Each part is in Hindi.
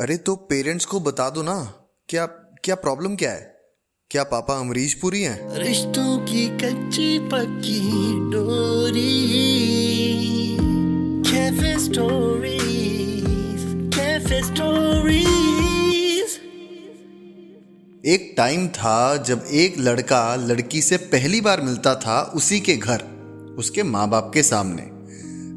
अरे तो पेरेंट्स को बता दो ना क्या क्या प्रॉब्लम क्या है? क्या पापा अमरीश पुरी हैं? रिश्तों की कच्ची पक्की डोरी कैफ़े स्टोरीज कैफ़े स्टोरीज एक टाइम था जब एक लड़का लड़की से पहली बार मिलता था उसी के घर उसके माँ बाप के सामने।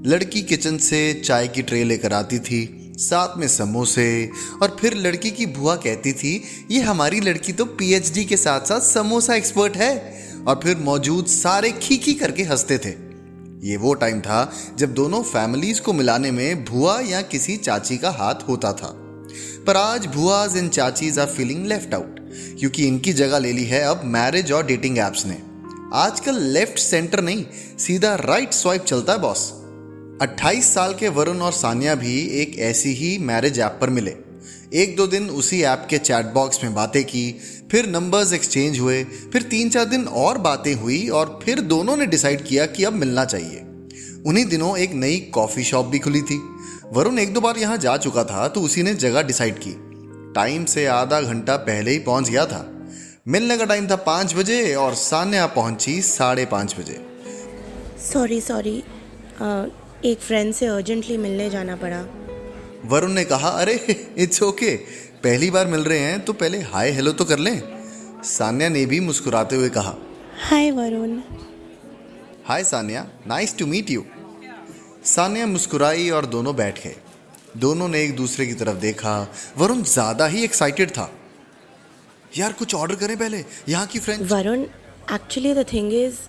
लड़की किचन से चाय की ट्रे लेकर आती थी साथ में समोसे और फिर लड़की की बुआ कहती थी, ये हमारी लड़की तो पीएचडी के साथ साथ समोसा एक्सपर्ट है। और फिर मौजूद सारे खीखी करके हँसते थे। ये वो टाइम था जब दोनों फैमिलीज़ को मिलाने में भुआ या किसी चाची का हाथ होता था। पर आज भुआज इन chachis are feeling left out क्योंकि इनकी जगह ले ली है अब मैरिज और डेटिंग एप्स ने। आजकल लेफ़्ट सेंटर नहीं, सीधा राइट स्वाइप चलता है बॉस 28 साल के वरुण और सानिया भी एक ऐसी ही मैरिज ऐप पर मिले। एक दो दिन उसी ऐप के चैट बॉक्स में बातें की, फिर नंबर्स एक्सचेंज हुए, फिर तीन चार दिन और बातें हुई और फिर दोनों ने डिसाइड किया कि अब मिलना चाहिए। उन्हीं दिनों एक नई कॉफ़ी शॉप भी खुली थी। वरुण एक दो बार यहाँ जा चुका था तो उसी ने जगह डिसाइड की। टाइम से आधा घंटा पहले ही पहुँच गया था। मिलने का टाइम था पाँच बजे और सान्या पहुँची साढ़े पाँच बजे। सॉरी सॉरी एक फ्रेंड से अर्जेंटली मिलने जाना पड़ा। वरुण ने कहा अरे इट्स ओके पहली बार मिल रहे हैं तो पहले हाय हेलो तो कर लें. सान्या ने भी मुस्कुराते हुए कहा hi Varun. Hi Sanya. Nice to meet you Sanya मुस्कुराई और दोनों बैठ गए। दोनों ने एक दूसरे की तरफ़ देखा। वरुण ज़्यादा ही एक्साइटेड था। यार कुछ ऑर्डर करें पहले? यहाँ की French Varun actually the thing is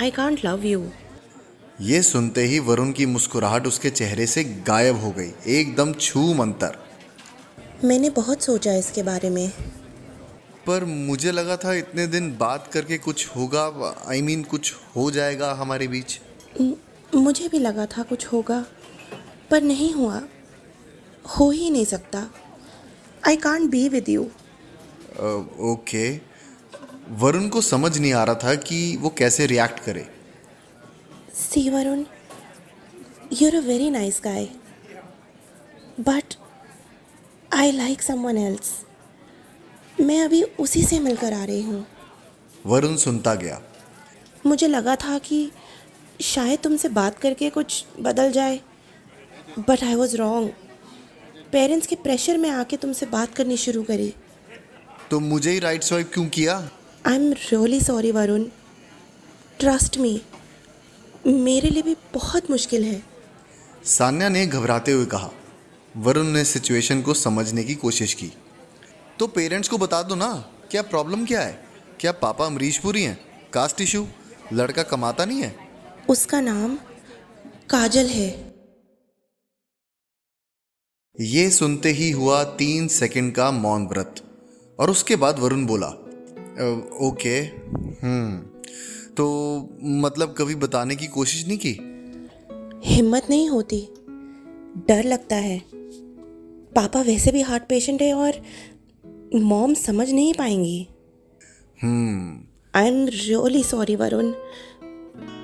I can't love you ये सुनते ही वरुण की मुस्कुराहट उसके चेहरे से गायब हो गई एकदम छू मंतर मैंने बहुत सोचा इसके बारे में। पर मुझे लगा था इतने दिन बात करके कुछ होगा आई I मीन mean, कुछ हो जाएगा हमारे बीच। मुझे भी लगा था कुछ होगा पर नहीं हुआ। हो ही नहीं सकता। I can't be with you okay Varun को समझ नहीं आ रहा था कि वो कैसे रिएक्ट करे। See, Varun, you're a very nice guy. But I like someone else. मैं अभी उसी से मिलकर आ रही हूँ। वरुण सुनता गया। मुझे लगा था कि शायद तुमसे बात करके कुछ बदल जाए but I was wrong parents के प्रेशर में आके तुमसे बात करनी शुरू करी। तो मुझे ही राइट स्वाइप क्यों किया? I am really sorry Varun trust me मेरे लिए भी बहुत मुश्किल है। सान्या ने घबराते हुए कहा वरुण ने सिचुएशन को समझने की कोशिश की। तो पेरेंट्स को बता दो ना क्या प्रॉब्लम क्या है? क्या पापा अमरीशपुरी हैं? Caste issue? लड़का कमाता नहीं है? उसका नाम काजल है। ये सुनते ही हुआ तीन सेकंड का मौन व्रत और उसके बाद वरुण बोला ओके हम्म। तो मतलब कभी बताने की कोशिश नहीं की? हिम्मत नहीं होती। डर लगता है। पापा वैसे भी हार्ट पेशेंट है और मॉम समझ नहीं पाएँगी। हम्म। I am really sorry Varun.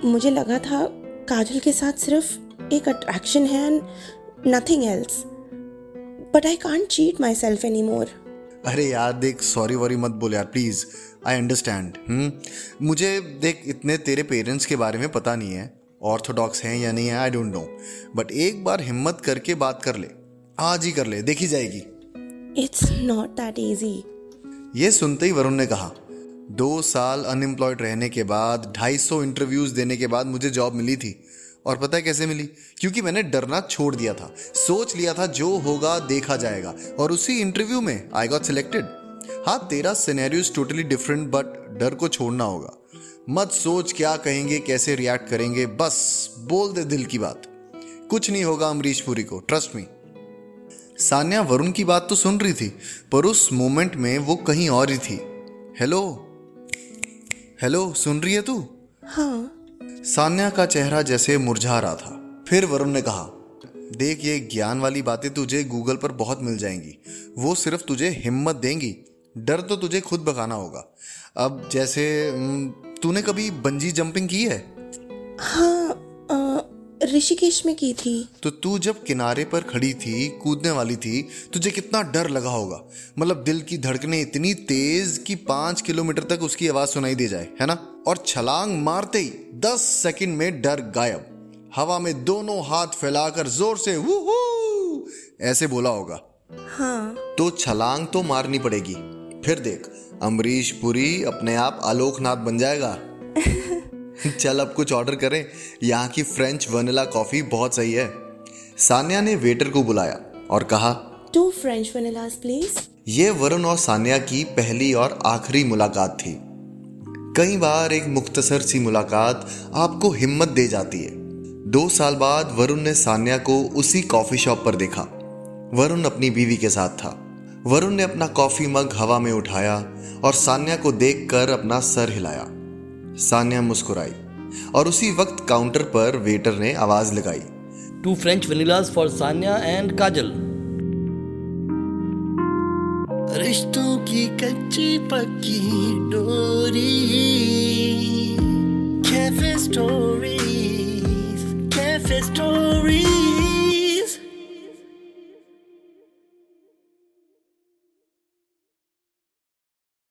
मुझे लगा था काजल के साथ सिर्फ़ एक अट्रैक्शन है and nothing else but I can't cheat myself anymore अरे यार देख सॉरी वॉरी मत बोल यार प्लीज़ आई अंडरस्टैंड मुझे देख इतने तेरे पेरेंट्स के बारे में पता नहीं है ऑर्थोडॉक्स हैं या नहीं है आई डोंट नो बट एक बार हिम्मत करके बात कर ले आज ही कर ले देखी जाएगी। इट्स नॉट दैट इजी ये सुनते ही वरुण ने कहा दो साल अनएम्प्लॉयड रहने के बाद ढाई सौ इंटरव्यूज़ देने के बाद मुझे जॉब मिली थी और पता है कैसे मिली? क्योंकि मैंने डरना छोड़ दिया था। सोच लिया था जो होगा, देखा जाएगा। और उसी इंटरव्यू में आई गॉट सिलेक्टेड हाँ तेरा scenario is totally different but डर को छोड़ना होगा। मत सोच क्या कहेंगे, कैसे रिएक्ट करेंगे, बस बोल दे दिल की बात। कुछ नहीं होगा अमरीश पुरी को ट्रस्ट मी सान्या वरुण की बात तो सुन रही थी, पर उस मोमेंट में वो कहीं और ही थी। हेलो हेलो सुन रही है तू? हाँ। सान्या का चेहरा जैसे मुरझा रहा था। फिर वरुण ने कहा, देख, ये ज्ञान वाली बातें तुझे गूगल पर बहुत मिल जाएँगी। वो सिर्फ़ तुझे हिम्मत देंगी। डर तो तुझे खुद भगाना होगा। अब जैसे तूने कभी बंजी जंपिंग की है? हाँ ऋषिकेश में की थी। तो तू जब किनारे पर खड़ी थी कूदने वाली थी तुझे कितना डर लगा होगा? मतलब दिल की धड़कनें इतनी तेज कि पाँच किलोमीटर तक उसकी आवाज़ सुनाई दे जाए है ना? और छलांग मारते ही दस सेकंड में डर गायब। हवा में दोनों हाथ फैलाकर ज़ोर से वूहू! ऐसे बोला होगा। हाँ। तो छलांग तो मारनी पड़ेगी। फिर देख अमरीश पुरी अपने आप आलोकनाथ बन जाएगा। चल अब कुछ ऑर्डर करें। यहाँ की फ्रेंच वनीला कॉफ़ी बहुत सही है। सान्या ने वेटर को बुलाया और कहा टू फ्रेंच वनीलास प्लीज़ यह वरुण और सान्या की पहली और आखिरी मुलाकात थी। कई बार एक मुख्तसर सी मुलाकात आपको हिम्मत दे जाती है। दो साल बाद वरुण ने सान्या को उसी कॉफ़ी शॉप पर देखा। वरुण अपनी बीवी के साथ था। वरुण ने अपना कॉफ़ी मग हवा में उठाया और सान्या को देखकर अपना सर हिलाया। सान्या मुस्कुराई और उसी वक्त काउंटर पर वेटर ने आवाज़ लगाई, two French vanillas for Sanya and Kajal. रिश्तों की कच्ची पक्की डोरी।